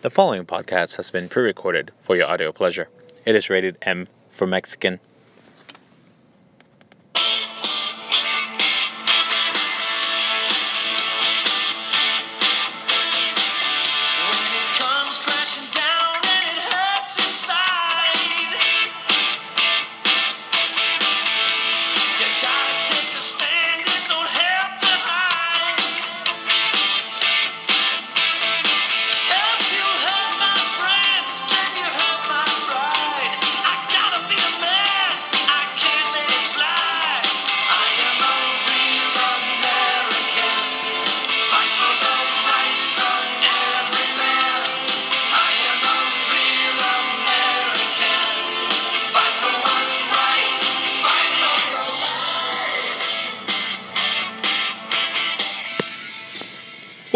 The following podcast has been pre recorded for your audio pleasure. It is rated M for Mexican.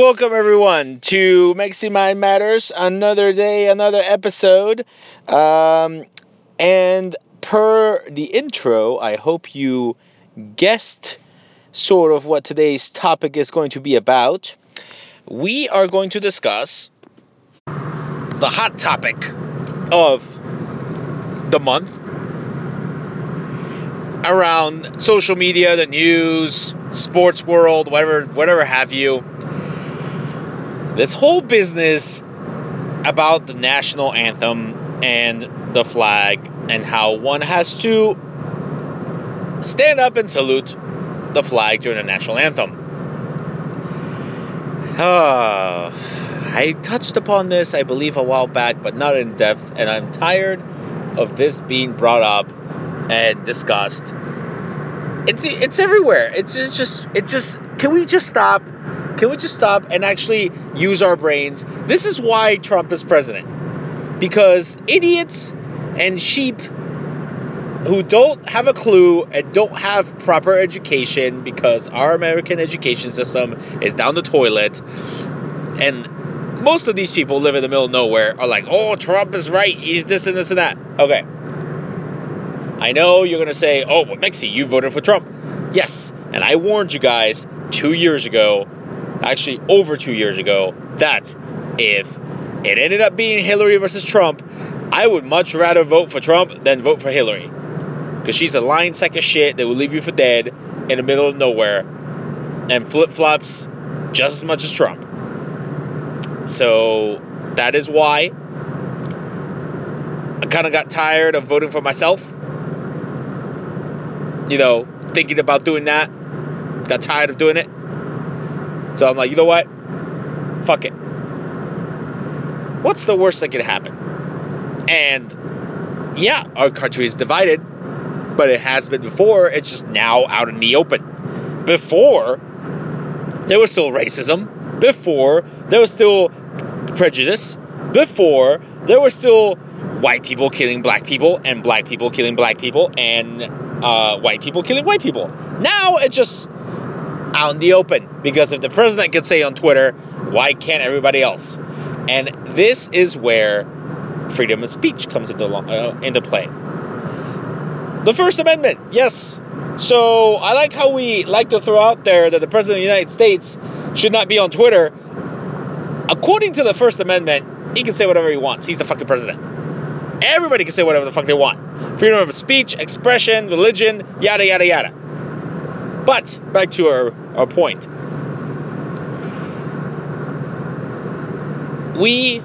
Welcome, everyone, to Mexi Mind Matters. Another day, another episode. Um, and per the intro, I hope you guessed sort of what today's topic is going to be about. We are going to discuss the hot topic of the month around social media, the news, sports world, whatever, whatever have you. This whole business about the national anthem and the flag and how one has to stand up and salute the flag during the national anthem. Ah, I touched upon this, I believe, a while back, but not in depth, and I'm tired of this being brought up and discussed. It's it's everywhere. It's, it's just it just can we just stop? Can we just stop and actually use our brains? This is why Trump is president. Because idiots and sheep who don't have a clue and don't have proper education because our American education system is down the toilet and most of these people live in the middle of nowhere are like, "Oh, Trump is right. He's this and this and that." Okay. I know you're going to say, "Oh, but Mexi, you voted for Trump." Yes, and I warned you guys 2 years ago, actually over 2 years ago, that if it ended up being Hillary versus Trump, I would much rather vote for Trump than vote for Hillary. Because she's a lying sack of shit that will leave you for dead in the middle of nowhere and flip flops just as much as Trump. So that is why I kind of got tired of voting for myself. You know, thinking about doing that. Got tired of doing it. So I'm like, you know what? Fuck it. What's the worst that could happen? And yeah, our country is divided, but it has been before. It's just now out in the open. Before, there was still racism. Before, there was still prejudice. Before, there were still white people killing black people and black people killing black people and uh, white people killing white people. Now it just out in the open because if the president can say on Twitter, why can't everybody else? And this is where freedom of speech comes into, uh, into play. The First Amendment, yes. So I like how we like to throw out there that the President of the United States should not be on Twitter. According to the First Amendment, he can say whatever he wants. He's the fucking president. Everybody can say whatever the fuck they want. Freedom of speech, expression, religion, yada, yada, yada. But back to our, our point. We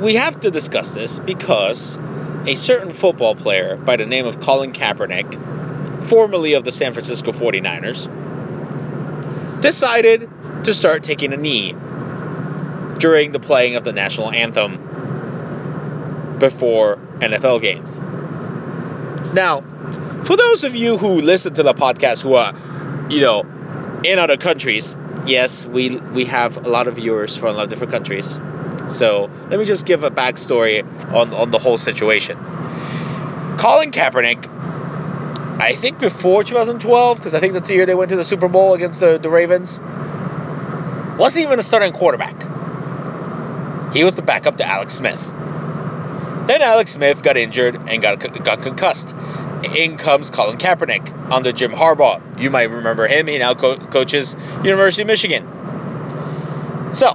we have to discuss this because a certain football player by the name of Colin Kaepernick, formerly of the San Francisco 49ers, decided to start taking a knee during the playing of the national anthem before NFL games. Now, for those of you who listen to the podcast who are, you know, in other countries, yes, we we have a lot of viewers from a lot of different countries. So let me just give a backstory on, on the whole situation. Colin Kaepernick, I think before 2012, because I think that's the year they went to the Super Bowl against the, the Ravens, wasn't even a starting quarterback. He was the backup to Alex Smith. Then Alex Smith got injured and got, got concussed. In comes Colin Kaepernick under Jim Harbaugh. You might remember him. He now co- coaches University of Michigan. So,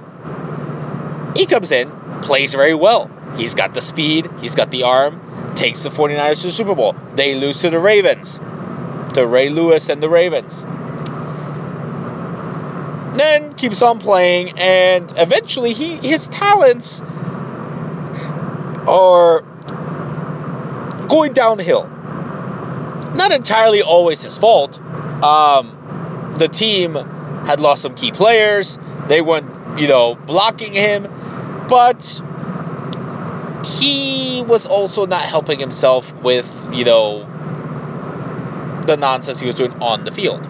he comes in, plays very well. He's got the speed, he's got the arm, takes the 49ers to the Super Bowl. They lose to the Ravens, to Ray Lewis and the Ravens. Then keeps on playing, and eventually he his talents are going downhill. Not entirely always his fault. Um, the team had lost some key players. They weren't, you know, blocking him, but he was also not helping himself with, you know, the nonsense he was doing on the field.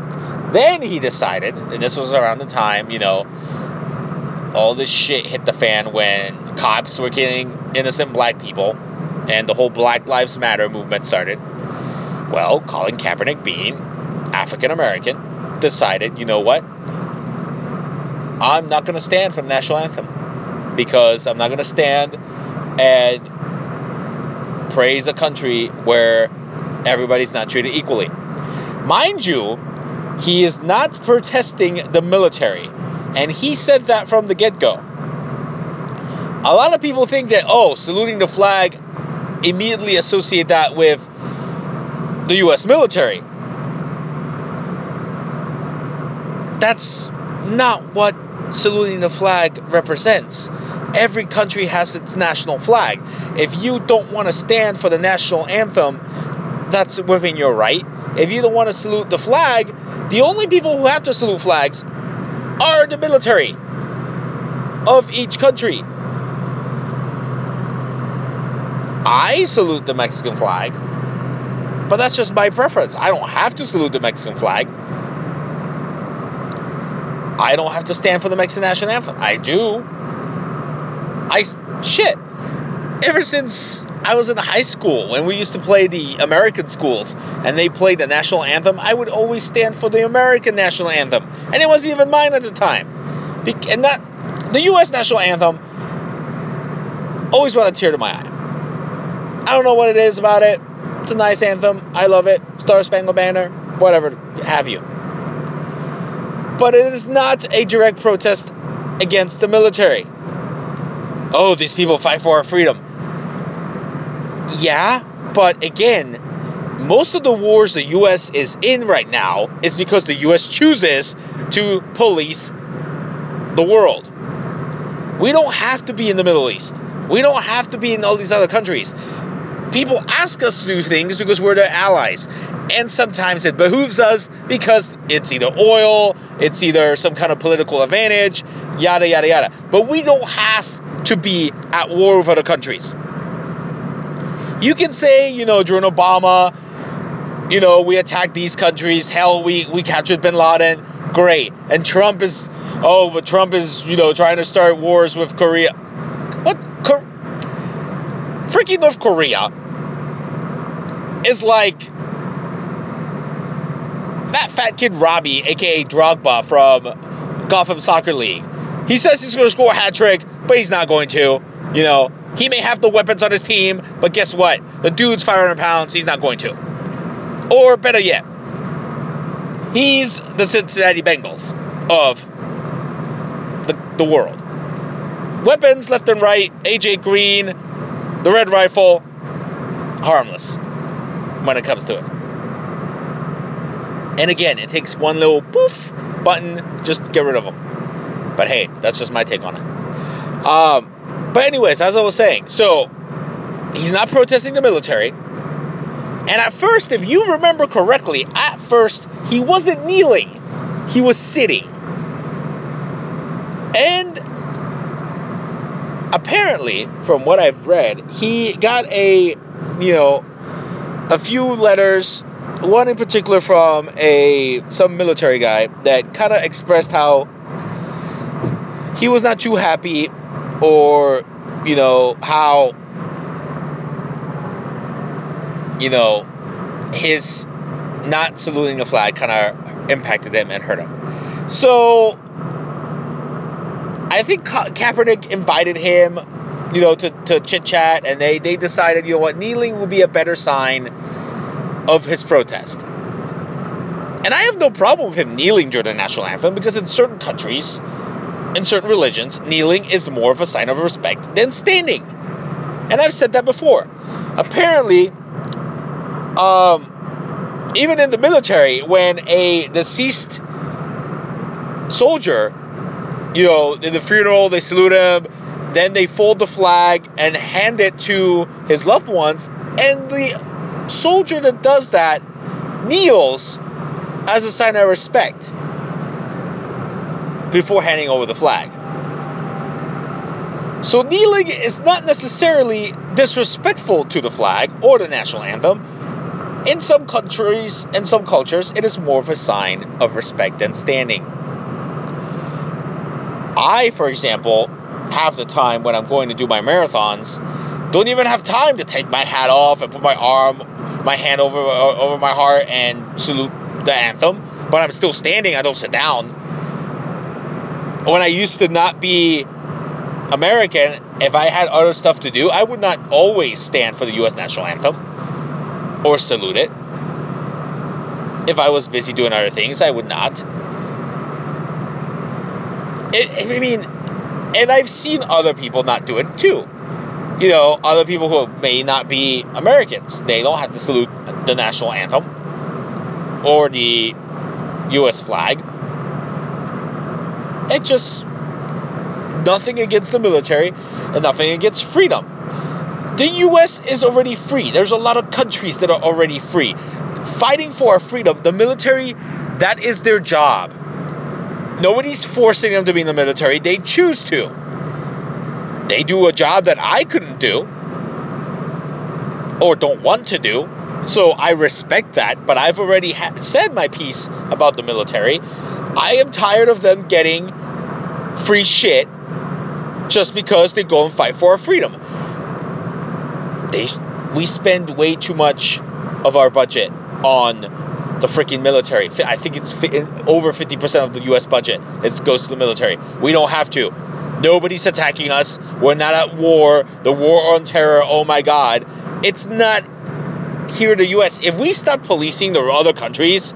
Then he decided, and this was around the time, you know, all this shit hit the fan when cops were killing innocent black people and the whole Black Lives Matter movement started. Well, Colin Kaepernick, being African American, decided, you know what? I'm not going to stand for the national anthem because I'm not going to stand and praise a country where everybody's not treated equally. Mind you, he is not protesting the military, and he said that from the get go. A lot of people think that, oh, saluting the flag, immediately associate that with the US military. That's not what saluting the flag represents. Every country has its national flag. If you don't want to stand for the national anthem, that's within your right. If you don't want to salute the flag, the only people who have to salute flags are the military of each country. I salute the Mexican flag, but that's just my preference. I don't have to salute the Mexican flag. I don't have to stand for the Mexican national anthem. I do. I shit. Ever since I was in high school, when we used to play the American schools and they played the national anthem, I would always stand for the American national anthem, and it wasn't even mine at the time. Be- and that the U.S. national anthem always brought a tear to my eye. I don't know what it is about it. It's a nice anthem. I love it. Star Spangled Banner, whatever have you. But it is not a direct protest against the military. Oh, these people fight for our freedom. Yeah, but again, most of the wars the US is in right now is because the US chooses to police the world. We don't have to be in the Middle East. We don't have to be in all these other countries. People ask us to do things because we're their allies. And sometimes it behooves us because it's either oil, it's either some kind of political advantage, yada, yada, yada. But we don't have to be at war with other countries. You can say, you know, during Obama, you know, we attacked these countries. Hell, we, we captured bin Laden. Great. And Trump is, oh, but Trump is, you know, trying to start wars with Korea. What? Freaking North Korea is like that fat kid Robbie, aka Drogba from Gotham Soccer League. He says he's going to score a hat trick, but he's not going to. You know, he may have the weapons on his team, but guess what? The dude's 500 pounds. He's not going to. Or better yet, he's the Cincinnati Bengals of the, the world. Weapons left and right. AJ Green, the red rifle, harmless when it comes to it. And again, it takes one little poof button just to get rid of them. But hey, that's just my take on it. Um, but anyways, as I was saying, so he's not protesting the military. And at first, if you remember correctly, at first he wasn't kneeling, he was sitting. And apparently, from what I've read, he got a, you know, a few letters, one in particular from a some military guy that kind of expressed how he was not too happy or you know how you know his not saluting the flag kind of impacted him and hurt him. So I think Ka- Kaepernick invited him, you know, to, to chit chat, and they they decided, you know what, kneeling will be a better sign of his protest. And I have no problem with him kneeling during the national anthem because in certain countries, in certain religions, kneeling is more of a sign of respect than standing. And I've said that before. Apparently, um, even in the military, when a deceased soldier, you know, in the funeral, they salute him, then they fold the flag and hand it to his loved ones, and the soldier that does that kneels as a sign of respect before handing over the flag. So kneeling is not necessarily disrespectful to the flag or the national anthem. In some countries and some cultures, it is more of a sign of respect than standing. I, for example, half the time when I'm going to do my marathons, don't even have time to take my hat off and put my arm, my hand over uh, over my heart and salute the anthem. But I'm still standing. I don't sit down. When I used to not be American, if I had other stuff to do, I would not always stand for the U.S. national anthem or salute it. If I was busy doing other things, I would not. It, I mean, and I've seen other people not do it too. You know, other people who may not be Americans, they don't have to salute the national anthem or the U.S. flag. It just nothing against the military and nothing against freedom. The US is already free. There's a lot of countries that are already free. Fighting for our freedom, the military, that is their job. Nobody's forcing them to be in the military. They choose to. They do a job that I couldn't do or don't want to do. So I respect that, but I've already ha- said my piece about the military. I am tired of them getting free shit just because they go and fight for our freedom. They we spend way too much of our budget on the freaking military. I think it's over 50% of the US budget it goes to the military. We don't have to. Nobody's attacking us. We're not at war. The war on terror, oh my god. It's not here in the US. If we stop policing the other countries,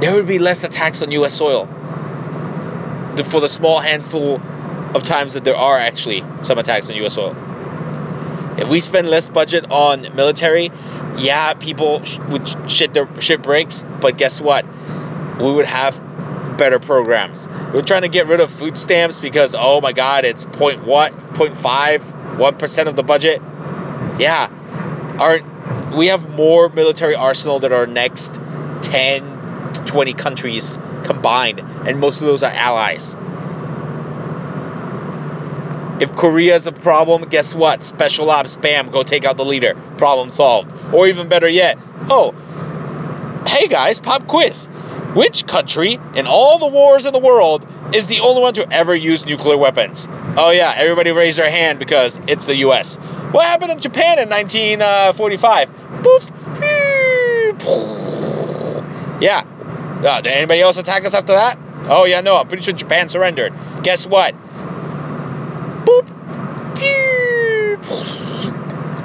there would be less attacks on US soil. For the small handful of times that there are actually some attacks on US soil. If we spend less budget on military, yeah, people sh- would shit their shit breaks, but guess what? We would have better programs. We're trying to get rid of food stamps because oh my god, it's point what, point five, one percent of the budget. Yeah, our we have more military arsenal than our next 10 to 20 countries combined, and most of those are allies. If Korea is a problem, guess what? Special ops, bam, go take out the leader. Problem solved. Or even better yet, oh, hey guys, pop quiz. Which country in all the wars in the world is the only one to ever use nuclear weapons? Oh yeah, everybody raise their hand because it's the U.S. What happened in Japan in 1945? Poof. Yeah. Uh, did anybody else attack us after that? Oh yeah, no. I'm pretty sure Japan surrendered. Guess what? Boop.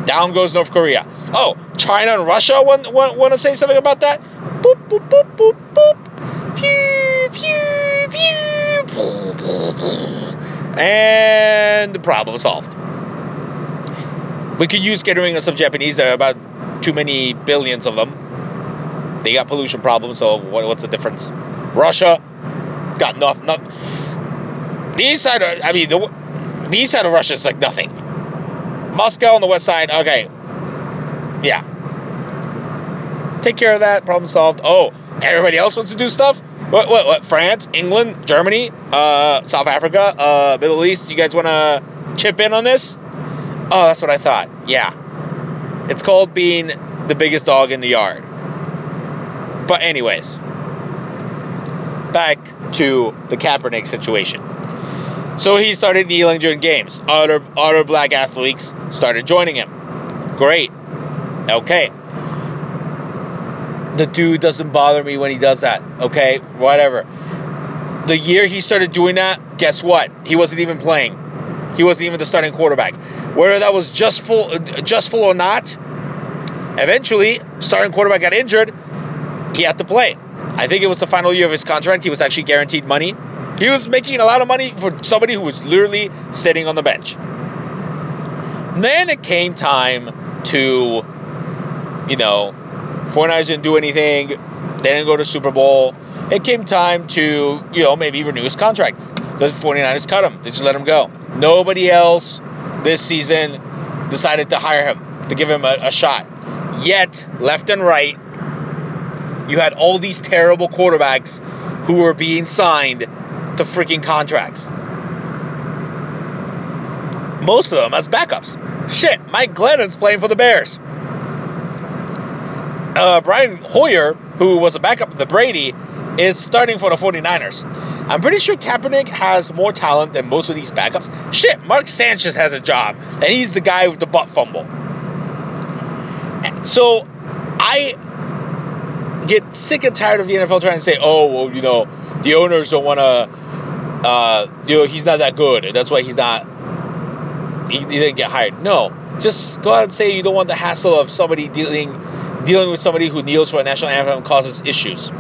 Down goes North Korea. Oh, China and Russia want, want, want to say something about that? Boop, boop, boop, boop, boop. Pew, pew, pew. And the problem solved. We could use rid of some Japanese. There are about too many billions of them. They got pollution problems, so what, what's the difference? Russia got nothing. Not, the east side, of, I mean, the, the east side of Russia is like nothing. Moscow on the west side, okay. Yeah. Take care of that, problem solved. Oh, everybody else wants to do stuff? What, what, what? France, England, Germany, uh, South Africa, uh, Middle East, you guys want to chip in on this? Oh, that's what I thought. Yeah. It's called being the biggest dog in the yard. But, anyways, back to the Kaepernick situation. So he started kneeling during games. Other, other black athletes started joining him. Great. Okay. The dude doesn't bother me when he does that. Okay, whatever. The year he started doing that, guess what? He wasn't even playing. He wasn't even the starting quarterback. Whether that was just full, just full or not, eventually starting quarterback got injured. He had to play. I think it was the final year of his contract. He was actually guaranteed money. He was making a lot of money for somebody who was literally sitting on the bench. Then it came time to, you know, 49ers didn't do anything. They didn't go to Super Bowl. It came time to, you know, maybe renew his contract. The 49ers cut him. They just let him go. Nobody else this season decided to hire him, to give him a, a shot. Yet, left and right, you had all these terrible quarterbacks who were being signed to freaking contracts. Most of them as backups. Shit, Mike Glennon's playing for the Bears. Uh, Brian Hoyer, who was a backup of the Brady, is starting for the 49ers. I'm pretty sure Kaepernick has more talent than most of these backups. Shit, Mark Sanchez has a job, and he's the guy with the butt fumble. So, I get sick and tired of the NFL trying to say, oh, well, you know, the owners don't want to, uh, you know, he's not that good. That's why he's not, he, he didn't get hired. No, just go out and say you don't want the hassle of somebody dealing dealing with somebody who kneels for a national anthem causes issues.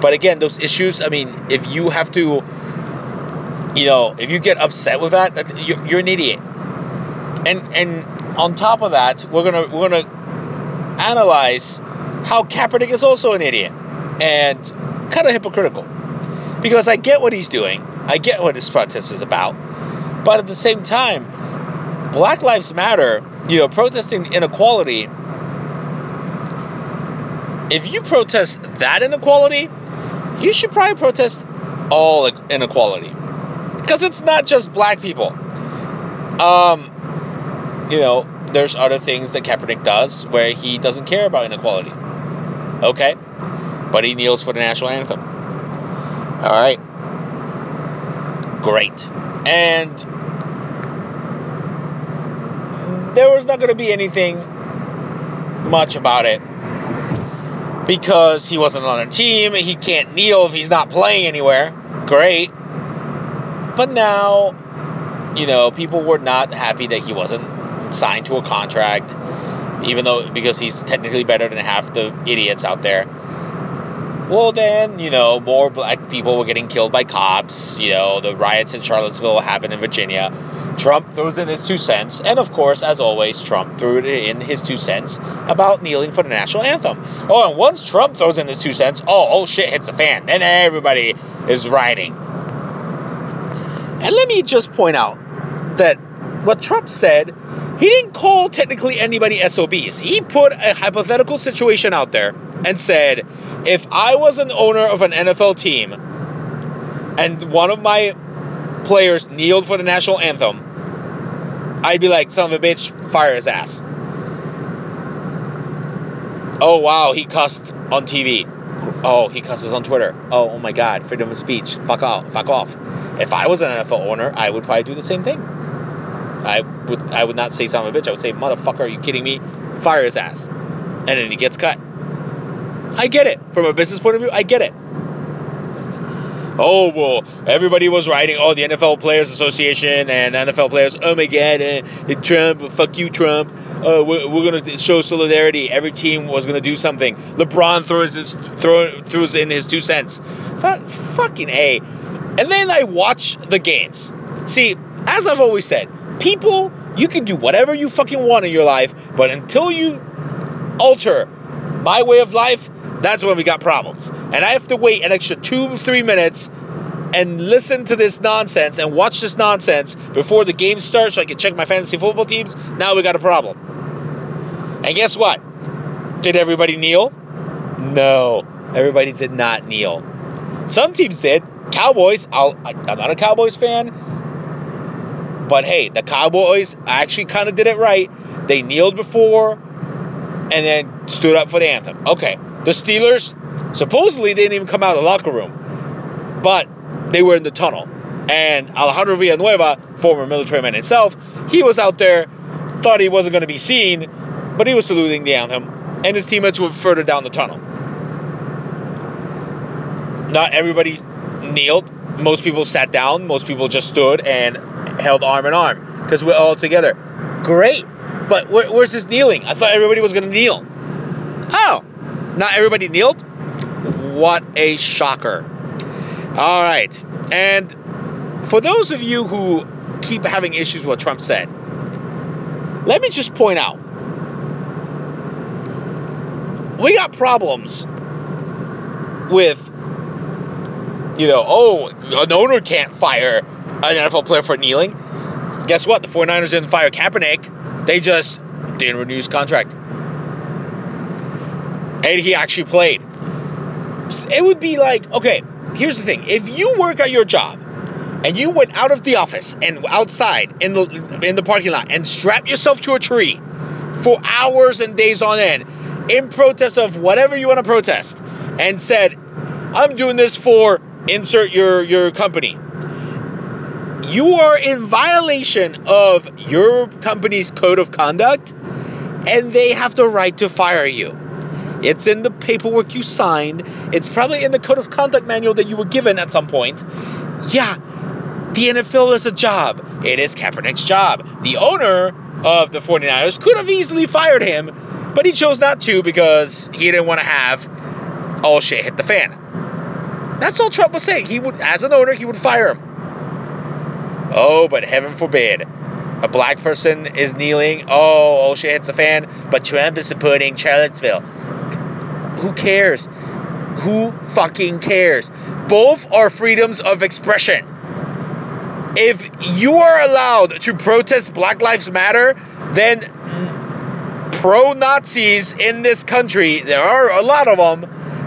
But again, those issues, I mean, if you have to, you know, if you get upset with that, that you're, you're an idiot. And and on top of that, we're gonna we're gonna analyze how Kaepernick is also an idiot and kind of hypocritical. Because I get what he's doing, I get what this protest is about, but at the same time, Black Lives Matter, you know, protesting inequality. If you protest that inequality, you should probably protest all inequality because it's not just black people. Um, you know, there's other things that Kaepernick does where he doesn't care about inequality. Okay, but he kneels for the national anthem. All right, great, and there was not going to be anything much about it because he wasn't on a team. He can't kneel if he's not playing anywhere. Great. But now, you know, people were not happy that he wasn't signed to a contract, even though because he's technically better than half the idiots out there. Well, then, you know, more black people were getting killed by cops. You know, the riots in Charlottesville happened in Virginia. Trump throws in his two cents, and of course, as always, Trump threw in his two cents about kneeling for the national anthem. Oh, and once Trump throws in his two cents, oh, oh shit hits the fan. Then everybody is rioting. And let me just point out that what Trump said, he didn't call technically anybody SOBs. He put a hypothetical situation out there and said, if I was an owner of an NFL team and one of my players kneeled for the national anthem, I'd be like, son of a bitch, fire his ass. Oh wow, he cussed on TV. Oh, he cusses on Twitter. Oh, oh my God, freedom of speech. Fuck off. Fuck off. If I was an NFL owner, I would probably do the same thing. I would I would not say son of a bitch. I would say, motherfucker, are you kidding me? Fire his ass. And then he gets cut. I get it. From a business point of view, I get it. Oh, well, everybody was writing, oh, the NFL Players Association and NFL players, oh my God, uh, Trump, fuck you, Trump. Uh, we're, we're going to show solidarity. Every team was going to do something. LeBron throws, his, throw, throws in his two cents. F- fucking A. And then I watch the games. See, as I've always said, people, you can do whatever you fucking want in your life, but until you alter my way of life, that's when we got problems. And I have to wait an extra two, three minutes and listen to this nonsense and watch this nonsense before the game starts so I can check my fantasy football teams. Now we got a problem. And guess what? Did everybody kneel? No, everybody did not kneel. Some teams did. Cowboys, I'll, I'm not a Cowboys fan, but hey, the Cowboys actually kind of did it right. They kneeled before and then stood up for the anthem. Okay. The Steelers, supposedly didn't even come out of the locker room, but they were in the tunnel. And Alejandro Villanueva, former military man himself, he was out there, thought he wasn't going to be seen, but he was saluting the anthem, and his teammates were further down the tunnel. Not everybody kneeled. Most people sat down. Most people just stood and held arm in arm because we're all together. Great. But where, where's this kneeling? I thought everybody was going to kneel. Oh, not everybody kneeled? What a shocker. All right. And for those of you who keep having issues with what Trump said, let me just point out we got problems with, you know, oh, an owner can't fire an NFL player for kneeling. Guess what? The 49ers didn't fire Kaepernick. They just didn't renew his contract. And he actually played. It would be like, okay, here's the thing. If you work at your job and you went out of the office and outside in the in the parking lot and strap yourself to a tree for hours and days on end in protest of whatever you want to protest and said, I'm doing this for insert your your company. You are in violation of your company's code of conduct and they have the right to fire you. It's in the paperwork you signed. It's probably in the code of conduct manual that you were given at some point. Yeah, the NFL is a job. It is Kaepernick's job. The owner of the 49ers could have easily fired him, but he chose not to because he didn't want to have all shit hit the fan. That's all Trump was saying. He would, as an owner, he would fire him. Oh, but heaven forbid. A black person is kneeling. Oh, oh shit hits a fan. But Trump is supporting Charlottesville. Who cares? Who fucking cares? Both are freedoms of expression. If you are allowed to protest Black Lives Matter, then pro Nazis in this country, there are a lot of them,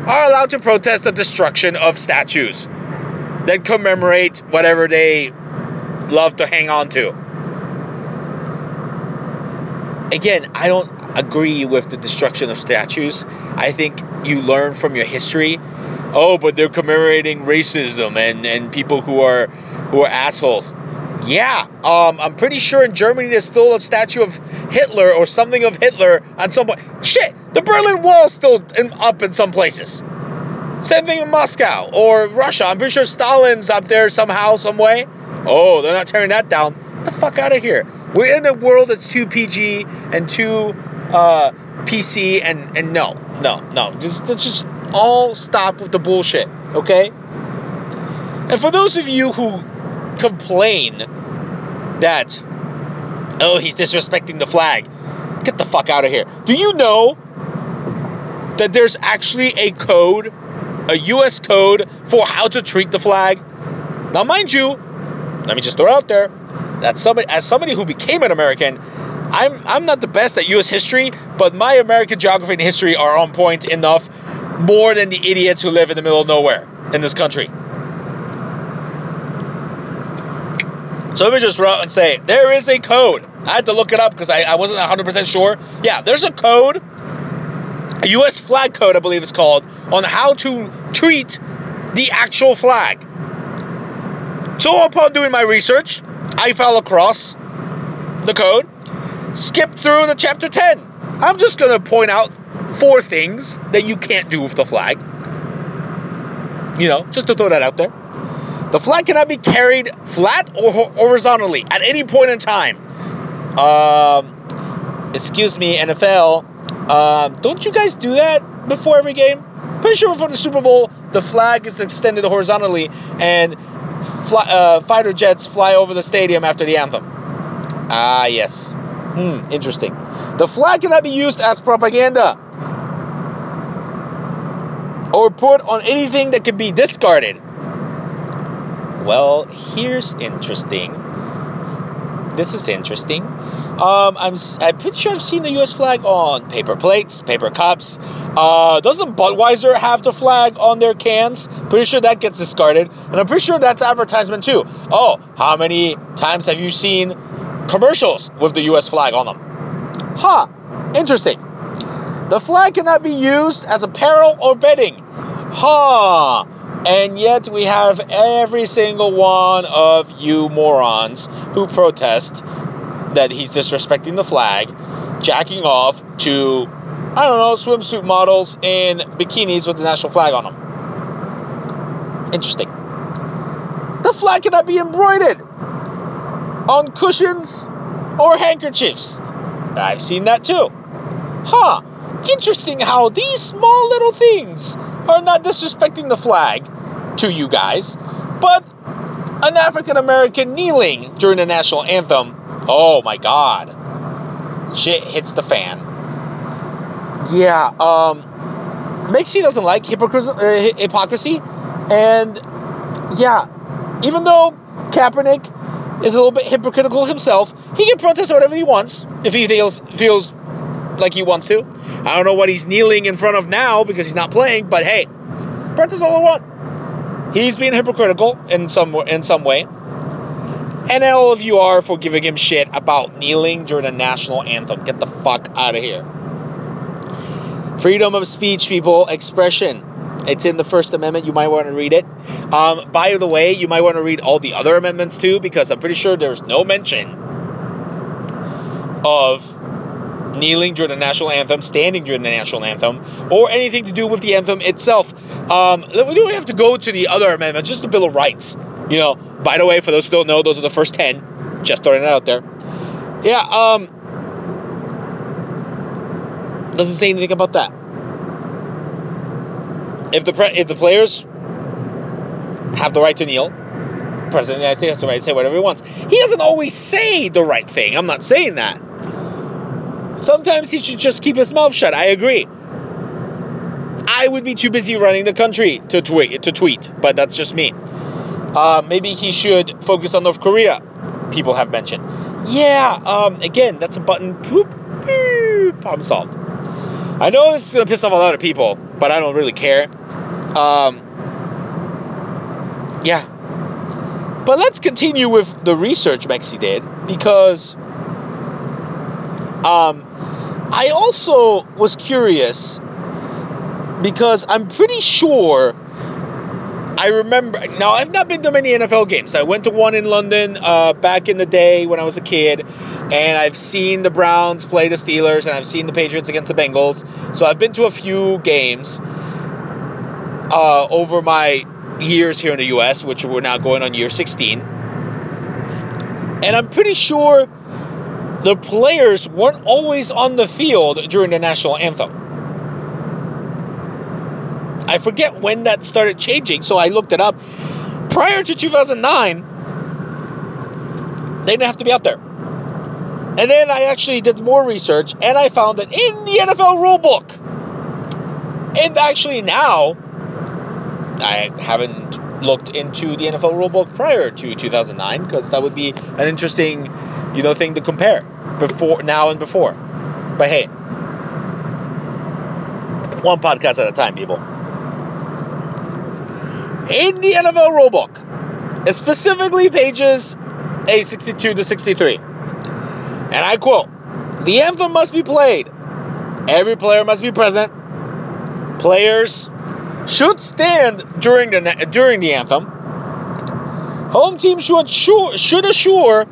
are allowed to protest the destruction of statues that commemorate whatever they love to hang on to. Again, I don't agree with the destruction of statues. I think you learn from your history. Oh, but they're commemorating racism and, and people who are who are assholes. Yeah, um, I'm pretty sure in Germany there's still a statue of Hitler or something of Hitler on some point. Shit, the Berlin Wall's still in, up in some places. Same thing in Moscow or Russia. I'm pretty sure Stalin's up there somehow, some way. Oh, they're not tearing that down. Get the fuck out of here. We're in a world that's too PG and too uh, PC, and and no, no, no. Just let's just all stop with the bullshit, okay? And for those of you who complain that oh he's disrespecting the flag, get the fuck out of here. Do you know that there's actually a code, a U.S. code for how to treat the flag? Now, mind you, let me just throw it out there. That somebody, as somebody who became an American, I'm I'm not the best at U.S. history, but my American geography and history are on point enough, more than the idiots who live in the middle of nowhere in this country. So let me just run and say there is a code. I had to look it up because I, I wasn't 100% sure. Yeah, there's a code, a U.S. flag code, I believe it's called, on how to treat the actual flag. So upon doing my research, I fell across the code, skipped through the chapter 10. I'm just going to point out four things that you can't do with the flag. You know, just to throw that out there. The flag cannot be carried flat or horizontally at any point in time. Um, excuse me, NFL. Um, don't you guys do that before every game? Pretty sure before the Super Bowl, the flag is extended horizontally and fly, uh, fighter jets fly over the stadium after the anthem. Ah, yes. Hmm, interesting. The flag cannot be used as propaganda or put on anything that could be discarded. Well, here's interesting. This is interesting. Um, I'm I'm pretty sure I've seen the U.S. flag on paper plates, paper cups. Uh, doesn't Budweiser have the flag on their cans? Pretty sure that gets discarded, and I'm pretty sure that's advertisement too. Oh, how many times have you seen commercials with the U.S. flag on them? Huh? Interesting. The flag cannot be used as apparel or bedding. Huh. And yet we have every single one of you morons who protest that he's disrespecting the flag, jacking off to, I don't know, swimsuit models in bikinis with the national flag on them. Interesting. The flag cannot be embroidered on cushions or handkerchiefs. I've seen that too. Huh. Interesting how these small little things are not disrespecting the flag to you guys, but an African American kneeling during the national anthem, oh my god, shit hits the fan. Yeah, um, Mexi doesn't like hypocrisy, uh, hypocrisy, and yeah, even though Kaepernick is a little bit hypocritical himself, he can protest whatever he wants if he feels feels like he wants to. I don't know what he's kneeling in front of now because he's not playing, but hey, protest all I want. He's being hypocritical in some in some way. And all of you are for giving him shit about kneeling during the national anthem. Get the fuck out of here. Freedom of speech, people, expression. It's in the First Amendment. You might want to read it. Um, by the way, you might want to read all the other amendments too, because I'm pretty sure there's no mention of kneeling during the national anthem, standing during the national anthem, or anything to do with the anthem itself. Um, we don't have to go to the other amendments, just the Bill of Rights. You know, by the way, for those who don't know, those are the first 10. Just throwing it out there. Yeah, um, doesn't say anything about that. If the pre- if the players have the right to kneel, president of the United States has the right to say whatever he wants. He doesn't always say the right thing. I'm not saying that. Sometimes he should just keep his mouth shut. I agree. I would be too busy running the country to tweet to tweet, but that's just me. Uh, maybe he should focus on North Korea. People have mentioned. Yeah. Um, again, that's a button. Poop. Boop, problem solved. I know this is gonna piss off a lot of people, but I don't really care. Um, yeah. But let's continue with the research Mexi did because um, I also was curious because I'm pretty sure I remember. Now, I've not been to many NFL games. I went to one in London uh, back in the day when I was a kid, and I've seen the Browns play the Steelers, and I've seen the Patriots against the Bengals. So I've been to a few games uh, over my years here in the U.S., which we're now going on year 16. And I'm pretty sure the players weren't always on the field during the national anthem. I forget when that started changing, so I looked it up. Prior to 2009, they didn't have to be out there. And then I actually did more research and I found that in the NFL rulebook, and actually now, I haven't looked into the NFL rulebook prior to 2009 because that would be an interesting, you know, thing to compare before now and before. But hey, one podcast at a time, people. In the NFL rulebook, specifically pages A62 to 63, and I quote, the anthem must be played. Every player must be present. Players should stand during the during the anthem. Home team should assure, should assure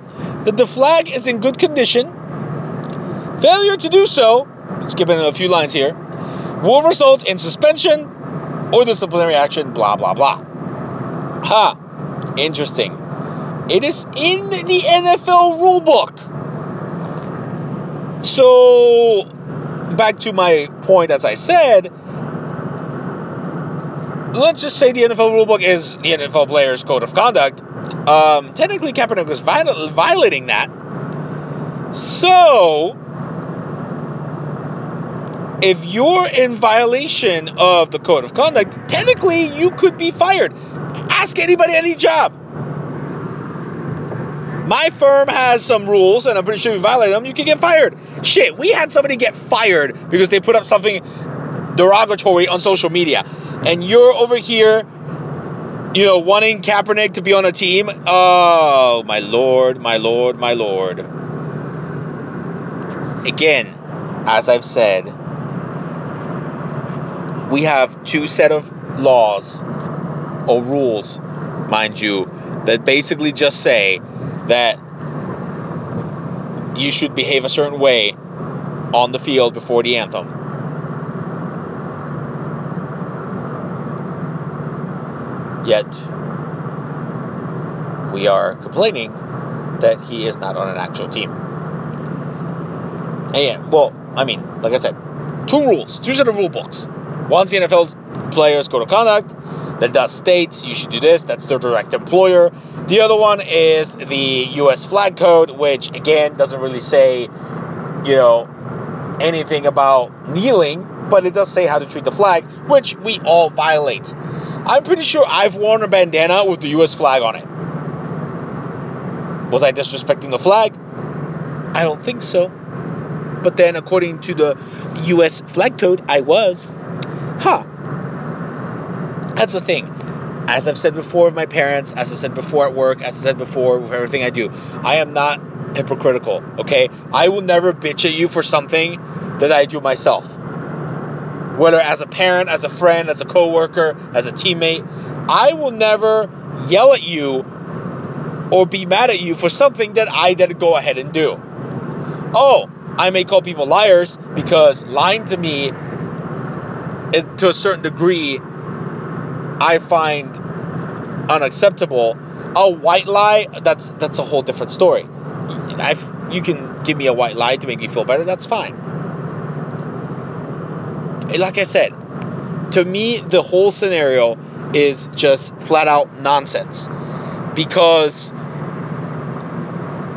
that the flag is in good condition. Failure to do so, skipping a few lines here, will result in suspension or disciplinary action, blah, blah, blah. Huh. Interesting. It is in the NFL rulebook. So, back to my point, as I said, let's just say the NFL rulebook is the NFL players' code of conduct. Um, technically, Kaepernick was viol- violating that. So, if you're in violation of the code of conduct, technically you could be fired. Ask anybody any job. My firm has some rules, and I'm pretty sure you violate them, you can get fired. Shit, we had somebody get fired because they put up something derogatory on social media. And you're over here, you know, wanting Kaepernick to be on a team. Oh, my lord, my lord, my lord. Again, as I've said, we have two set of laws or rules, mind you, that basically just say that you should behave a certain way on the field before the anthem. Yet, we are complaining that he is not on an actual team. And yeah, well, I mean, like I said, two rules, two set of rule books. One's the NFL players' code of conduct that does state you should do this. That's their direct employer. The other one is the U.S. flag code, which again doesn't really say, you know, anything about kneeling, but it does say how to treat the flag, which we all violate. I'm pretty sure I've worn a bandana with the U.S. flag on it. Was I disrespecting the flag? I don't think so. But then, according to the U.S. flag code, I was. Huh. That's the thing. As I've said before with my parents, as I said before at work, as I said before with everything I do, I am not hypocritical, okay? I will never bitch at you for something that I do myself. Whether as a parent, as a friend, as a coworker, as a teammate, I will never yell at you or be mad at you for something that I didn't go ahead and do. Oh, I may call people liars because lying to me, is, to a certain degree, I find unacceptable. A white lie, that's that's a whole different story. i you can give me a white lie to make me feel better, that's fine. Like I said, to me, the whole scenario is just flat out nonsense because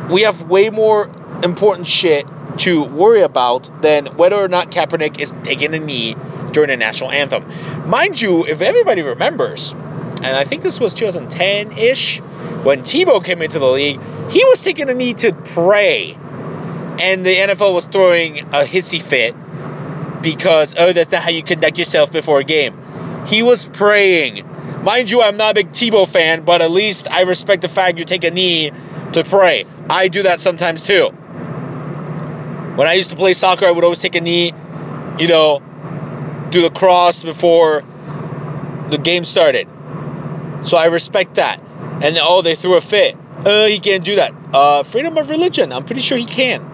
we have way more important shit to worry about than whether or not Kaepernick is taking a knee during the national anthem. Mind you, if everybody remembers, and I think this was 2010 ish, when Tebow came into the league, he was taking a knee to pray. And the NFL was throwing a hissy fit because, oh, that's not how you conduct yourself before a game. He was praying. Mind you, I'm not a big Tebow fan, but at least I respect the fact you take a knee to pray. I do that sometimes too. When I used to play soccer, I would always take a knee, you know, do the cross before the game started. So I respect that. And oh, they threw a fit. Uh, he can't do that. Uh, freedom of religion. I'm pretty sure he can.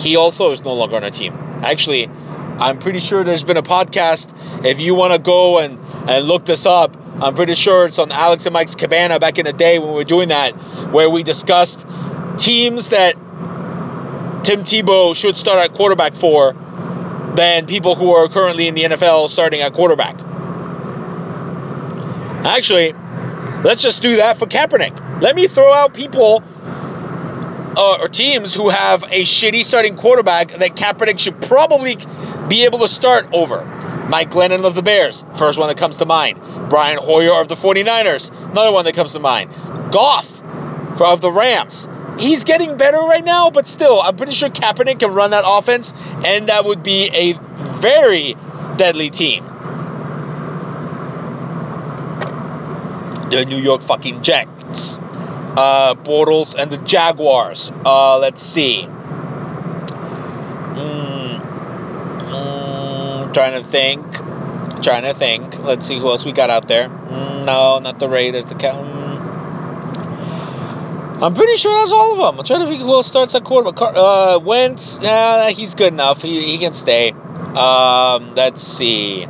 He also is no longer on a team. Actually, I'm pretty sure there's been a podcast. If you want to go and, and look this up, I'm pretty sure it's on Alex and Mike's Cabana back in the day when we were doing that, where we discussed teams that Tim Tebow should start at quarterback for than people who are currently in the NFL starting at quarterback. Actually, let's just do that for Kaepernick. Let me throw out people uh, or teams who have a shitty starting quarterback that Kaepernick should probably be able to start over. Mike Glennon of the Bears, first one that comes to mind. Brian Hoyer of the 49ers, another one that comes to mind. Goff of the Rams. He's getting better right now, but still, I'm pretty sure Kaepernick can run that offense, and that would be a very deadly team. The New York fucking Jets. Uh, Bortles and the Jaguars. Uh, let's see. Mm, trying to think. Trying to think. Let's see who else we got out there. Mm, no, not the Raiders. The Cow. I'm pretty sure that's all of them. I'm trying to think who else starts at quarterback. Uh, Wentz, nah, he's good enough. He, he can stay. Um, let's see.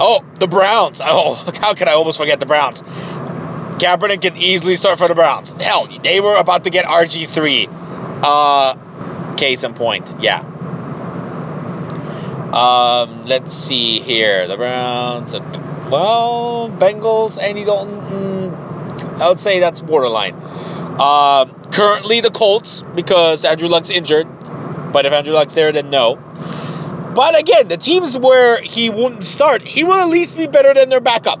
Oh, the Browns. Oh, how could I almost forget the Browns? Kaepernick can easily start for the Browns. Hell, they were about to get RG3. Uh, case in point, yeah. Um, let's see here. The Browns. Well, Bengals, Andy Dalton. Mm, I would say that's borderline. Uh, currently the Colts because Andrew Luck's injured. But if Andrew Luck's there, then no. But again, the teams where he wouldn't start, he will at least be better than their backup.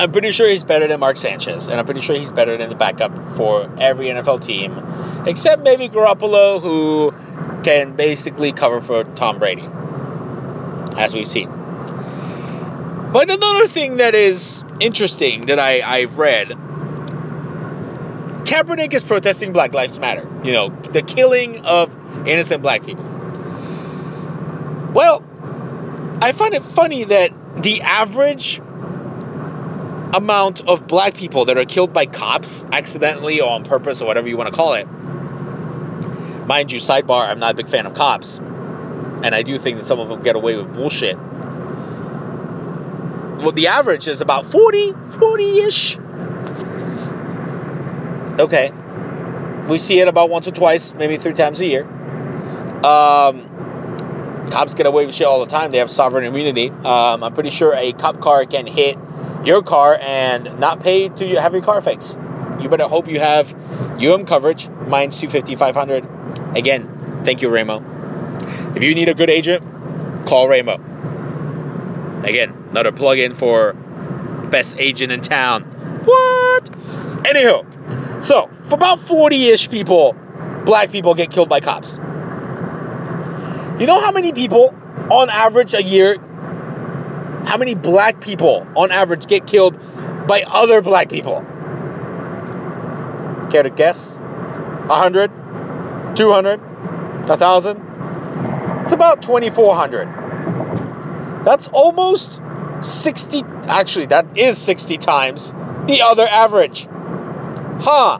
I'm pretty sure he's better than Mark Sanchez, and I'm pretty sure he's better than the backup for every NFL team, except maybe Garoppolo, who can basically cover for Tom Brady, as we've seen. But another thing that is interesting that I, I've read Kaepernick is protesting Black Lives Matter. You know, the killing of innocent black people. Well, I find it funny that the average amount of black people that are killed by cops accidentally or on purpose or whatever you want to call it. Mind you, sidebar, I'm not a big fan of cops. And I do think that some of them get away with bullshit. Well, the average is about 40, 40 ish. Okay. We see it about once or twice, maybe three times a year. Um, cops get away with shit all the time. They have sovereign immunity. Um, I'm pretty sure a cop car can hit your car and not pay to have your car fixed. You better hope you have UM coverage. Mine's 250, 500. Again, thank you, Ramo. If you need a good agent, call Ramo. Again, another plug-in for best agent in town. What? Anywho, so for about 40-ish people, black people get killed by cops. You know how many people on average a year, how many black people on average get killed by other black people? Care to guess? 100? 200? 1,000? It's about 2,400. That's almost 60, actually, that is 60 times the other average. Huh.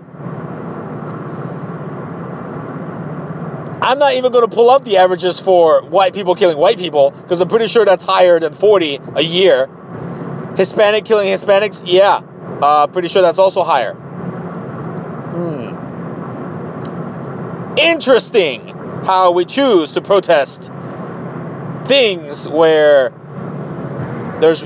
I'm not even going to pull up the averages for white people killing white people because I'm pretty sure that's higher than 40 a year. Hispanic killing Hispanics, yeah, uh, pretty sure that's also higher. Hmm. Interesting how we choose to protest things where there's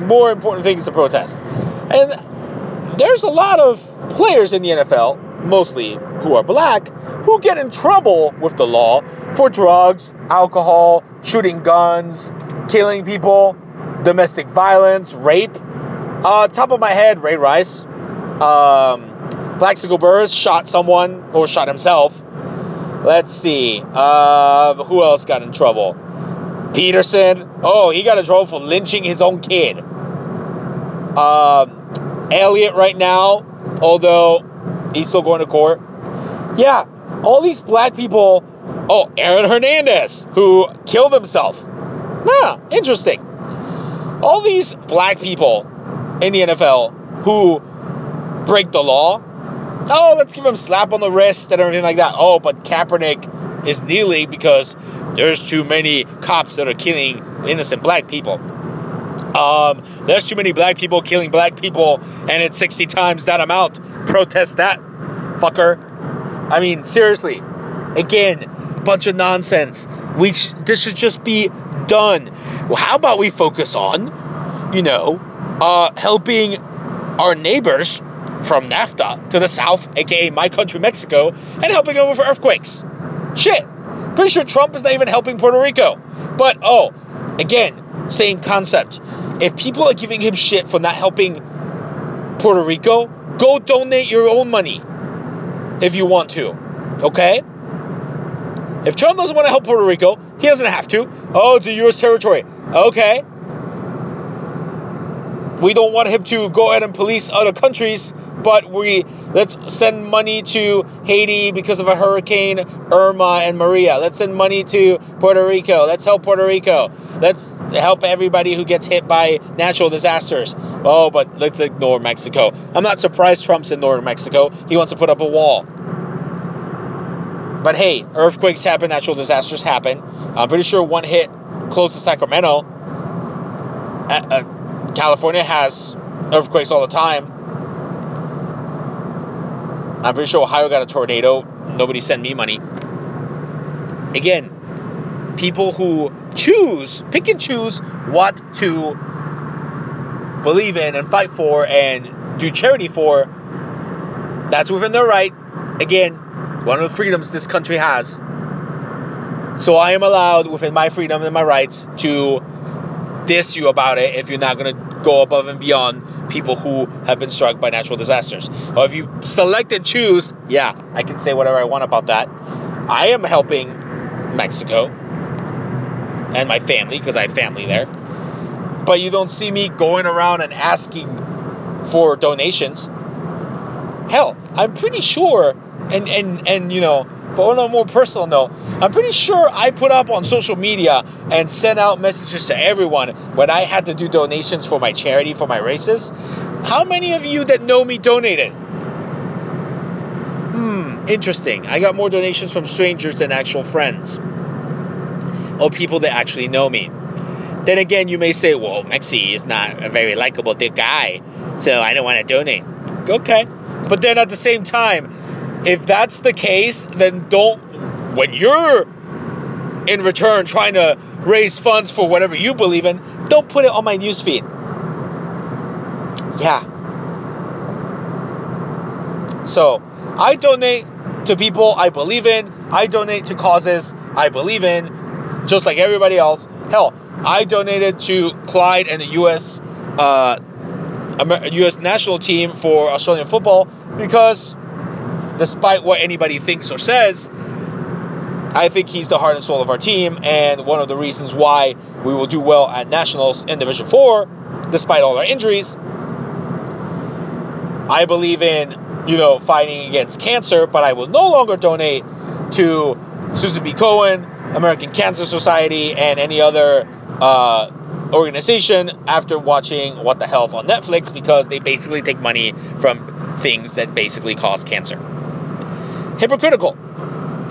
more important things to protest. And there's a lot of players in the NFL, mostly who are black, who get in trouble with the law for drugs, alcohol, shooting guns, killing people, domestic violence, rape. Uh, top of my head, Ray Rice. Um, Plaxico Burress shot someone or shot himself. Let's see. Uh, who else got in trouble? Peterson. Oh, he got in trouble for lynching his own kid. Um, Elliott right now, although he's still going to court. Yeah, all these black people. Oh, Aaron Hernandez, who killed himself. Huh, interesting. All these black people in the NFL who break the law. Oh, let's give him slap on the wrist and everything like that. Oh, but Kaepernick is kneeling because there's too many cops that are killing innocent black people. Um, there's too many black people killing black people, and it's 60 times that amount. Protest that, fucker. I mean, seriously. Again, bunch of nonsense. We sh- this should just be done. Well, how about we focus on, you know, uh, helping our neighbors from NAFTA to the south, aka my country, Mexico, and helping them with earthquakes. Shit. Pretty sure Trump is not even helping Puerto Rico. But oh, again, same concept. If people are giving him shit for not helping Puerto Rico, go donate your own money if you want to. Okay? If Trump doesn't want to help Puerto Rico, he doesn't have to. Oh, it's a U.S. territory. Okay. We don't want him to go ahead and police other countries, but we let's send money to Haiti because of a hurricane Irma and Maria. Let's send money to Puerto Rico. Let's help Puerto Rico. Let's help everybody who gets hit by natural disasters. Oh, but let's ignore Mexico. I'm not surprised Trump's ignoring Mexico. He wants to put up a wall. But hey, earthquakes happen, natural disasters happen. I'm pretty sure one hit close to Sacramento. Uh, uh, California has earthquakes all the time. I'm pretty sure Ohio got a tornado. Nobody sent me money. Again, people who choose, pick and choose what to believe in and fight for and do charity for, that's within their right. Again, one of the freedoms this country has. So I am allowed within my freedom and my rights to diss you about it if you're not going to go above and beyond people who have been struck by natural disasters. Or if you select and choose, yeah, I can say whatever I want about that. I am helping Mexico and my family because I have family there. But you don't see me going around and asking for donations. Hell, I'm pretty sure, and and and you know, but on a more personal note, I'm pretty sure I put up on social media and sent out messages to everyone when I had to do donations for my charity for my races. How many of you that know me donated? Hmm, interesting. I got more donations from strangers than actual friends. Or people that actually know me. Then again, you may say, well, Mexi is not a very likable guy, so I don't want to donate. Okay. But then at the same time, if that's the case, then don't, when you're in return trying to raise funds for whatever you believe in, don't put it on my newsfeed. Yeah. So, I donate to people I believe in. I donate to causes I believe in, just like everybody else. Hell, I donated to Clyde and the U.S. Uh, U.S. national team for Australian football because, despite what anybody thinks or says, I think he's the heart and soul of our team, and one of the reasons why we will do well at nationals in Division Four, despite all our injuries. I believe in you know fighting against cancer, but I will no longer donate to Susan G. Komen, American Cancer Society, and any other uh, organization after watching What the Health on Netflix because they basically take money from things that basically cause cancer. Hypocritical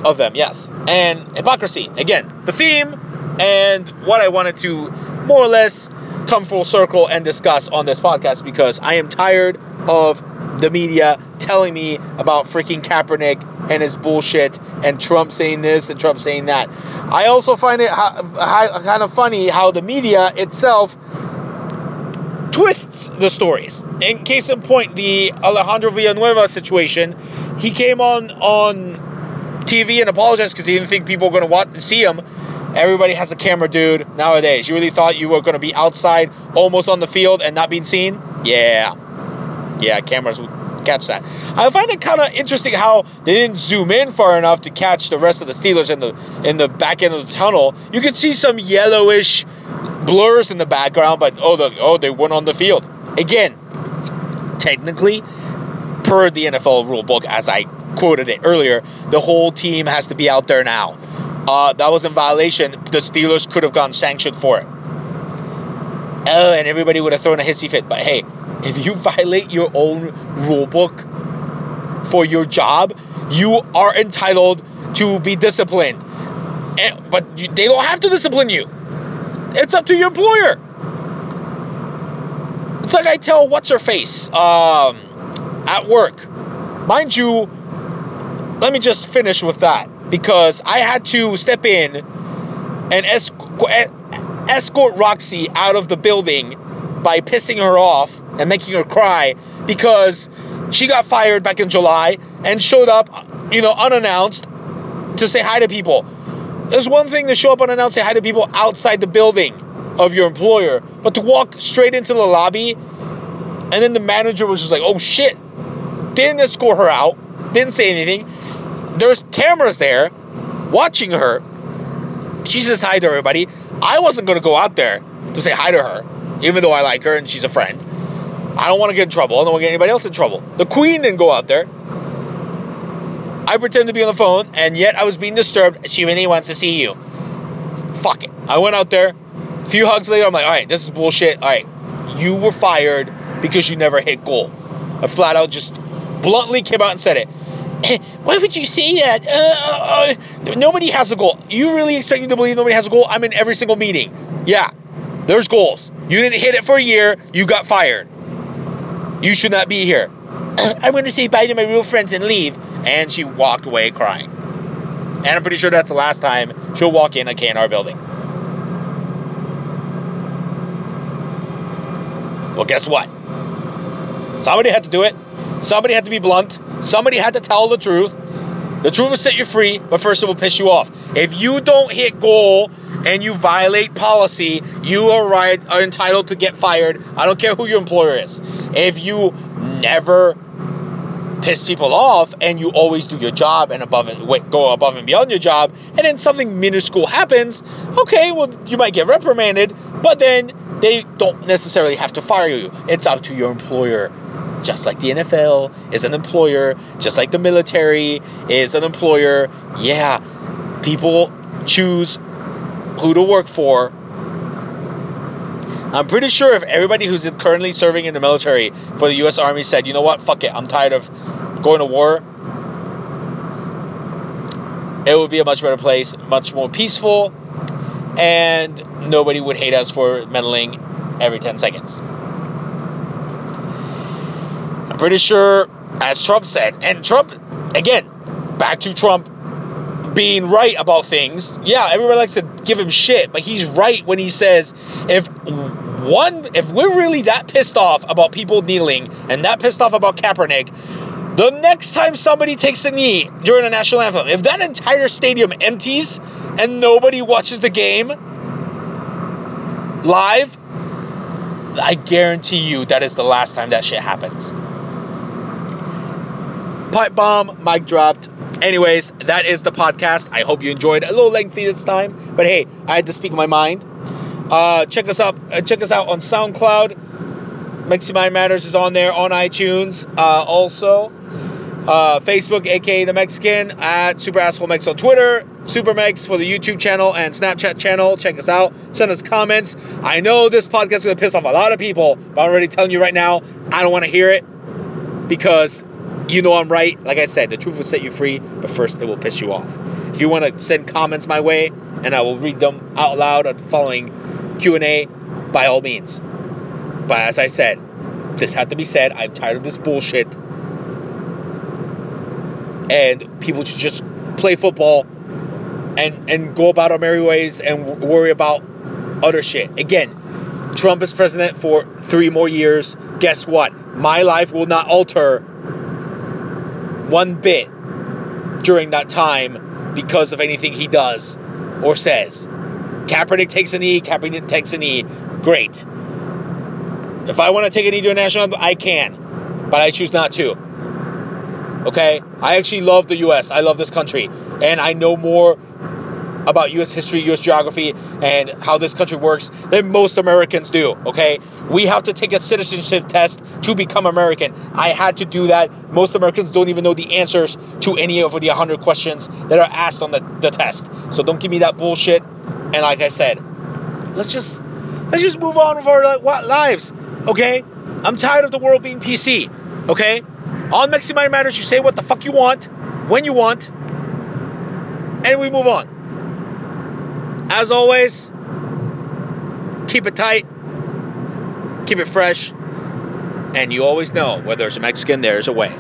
of them, yes. And hypocrisy, again, the theme and what I wanted to more or less come full circle and discuss on this podcast because I am tired of the media telling me about freaking Kaepernick and his bullshit and Trump saying this and Trump saying that. I also find it ho- ho- kind of funny how the media itself twists the stories. In case in point, the Alejandro Villanueva situation, he came on on TV and apologized because he didn't think people were going to watch see him. Everybody has a camera, dude. Nowadays, you really thought you were going to be outside, almost on the field, and not being seen? Yeah, yeah, cameras would catch that. I find it kind of interesting how they didn't zoom in far enough to catch the rest of the Steelers in the in the back end of the tunnel. You could see some yellowish blurs in the background, but oh, the oh, they weren't on the field again. Technically, per the NFL rule book, as I quoted it earlier, the whole team has to be out there now. Uh, that was in violation. The Steelers could have gotten sanctioned for it. Oh, and everybody would have thrown a hissy fit. But hey, if you violate your own rule book for your job, you are entitled to be disciplined. And, but you, they don't have to discipline you. It's up to your employer. It's like I tell what's her face um, at work. Mind you, let me just finish with that because I had to step in and escort, escort Roxy out of the building by pissing her off and making her cry because she got fired back in July and showed up, you know, unannounced to say hi to people. There's one thing to show up unannounced, say hi to people outside the building of your employer, but to walk straight into the lobby and then the manager was just like, oh shit, didn't escort her out, didn't say anything. There's cameras there watching her. She says hi to everybody. I wasn't going to go out there to say hi to her, even though I like her and she's a friend. I don't want to get in trouble. I don't want to get anybody else in trouble. The queen didn't go out there. I pretended to be on the phone, and yet I was being disturbed. She really wants to see you. Fuck it. I went out there. A few hugs later, I'm like, all right, this is bullshit. All right, you were fired because you never hit goal. I flat out just bluntly came out and said it. Why would you say that? Uh, uh, nobody has a goal. You really expect me to believe nobody has a goal? I'm in every single meeting. Yeah, there's goals. You didn't hit it for a year. You got fired. You should not be here. I'm going to say bye to my real friends and leave. And she walked away crying. And I'm pretty sure that's the last time she'll walk in a KNR building. Well, guess what? Somebody had to do it. Somebody had to be blunt. Somebody had to tell the truth. The truth will set you free, but first it will piss you off. If you don't hit goal and you violate policy, you are right are entitled to get fired. I don't care who your employer is. If you never piss people off and you always do your job and above and go above and beyond your job, and then something minuscule happens, okay, well you might get reprimanded, but then they don't necessarily have to fire you. It's up to your employer just like the NFL is an employer, just like the military is an employer. Yeah, people choose who to work for. I'm pretty sure if everybody who's currently serving in the military for the U.S. Army said, you know what, fuck it, I'm tired of going to war, it would be a much better place, much more peaceful, and nobody would hate us for meddling every 10 seconds. Pretty sure, as Trump said, and Trump, again, back to Trump being right about things. Yeah, everybody likes to give him shit, but he's right when he says if one, if we're really that pissed off about people kneeling and that pissed off about Kaepernick, the next time somebody takes a knee during a national anthem, if that entire stadium empties and nobody watches the game live, I guarantee you that is the last time that shit happens. Pipe bomb, mic dropped. Anyways, that is the podcast. I hope you enjoyed. A little lengthy this time, but hey, I had to speak my mind. Uh, check us up. Uh, check us out on SoundCloud. Mexi Mind Matters is on there on iTunes. Uh, also, uh, Facebook, aka the Mexican, at Super Asshole Mex on Twitter, Super Mex for the YouTube channel and Snapchat channel. Check us out. Send us comments. I know this podcast is gonna piss off a lot of people, but I'm already telling you right now, I don't want to hear it because you know I'm right. Like I said, the truth will set you free, but first it will piss you off. If you want to send comments my way, and I will read them out loud on the following Q&A, by all means. But as I said, this had to be said. I'm tired of this bullshit. And people should just play football and and go about our merry ways and worry about other shit. Again, Trump is president for three more years. Guess what? My life will not alter one bit during that time because of anything he does or says. Kaepernick takes a knee, Kaepernick takes a knee. Great. If I want to take a knee to a national anthem, I can, but I choose not to. Okay? I actually love the US. I love this country. And I know more about US history, US geography, and how this country works than most Americans do. Okay? We have to take a citizenship test to become American. I had to do that. Most Americans don't even know the answers to any of the 100 questions that are asked on the, the test. So don't give me that bullshit. And like I said, let's just let's just move on with our lives. Okay? I'm tired of the world being PC. Okay? On Mexican Matters, you say what the fuck you want, when you want, and we move on. As always, keep it tight, keep it fresh, and you always know where there's a Mexican, there's a way.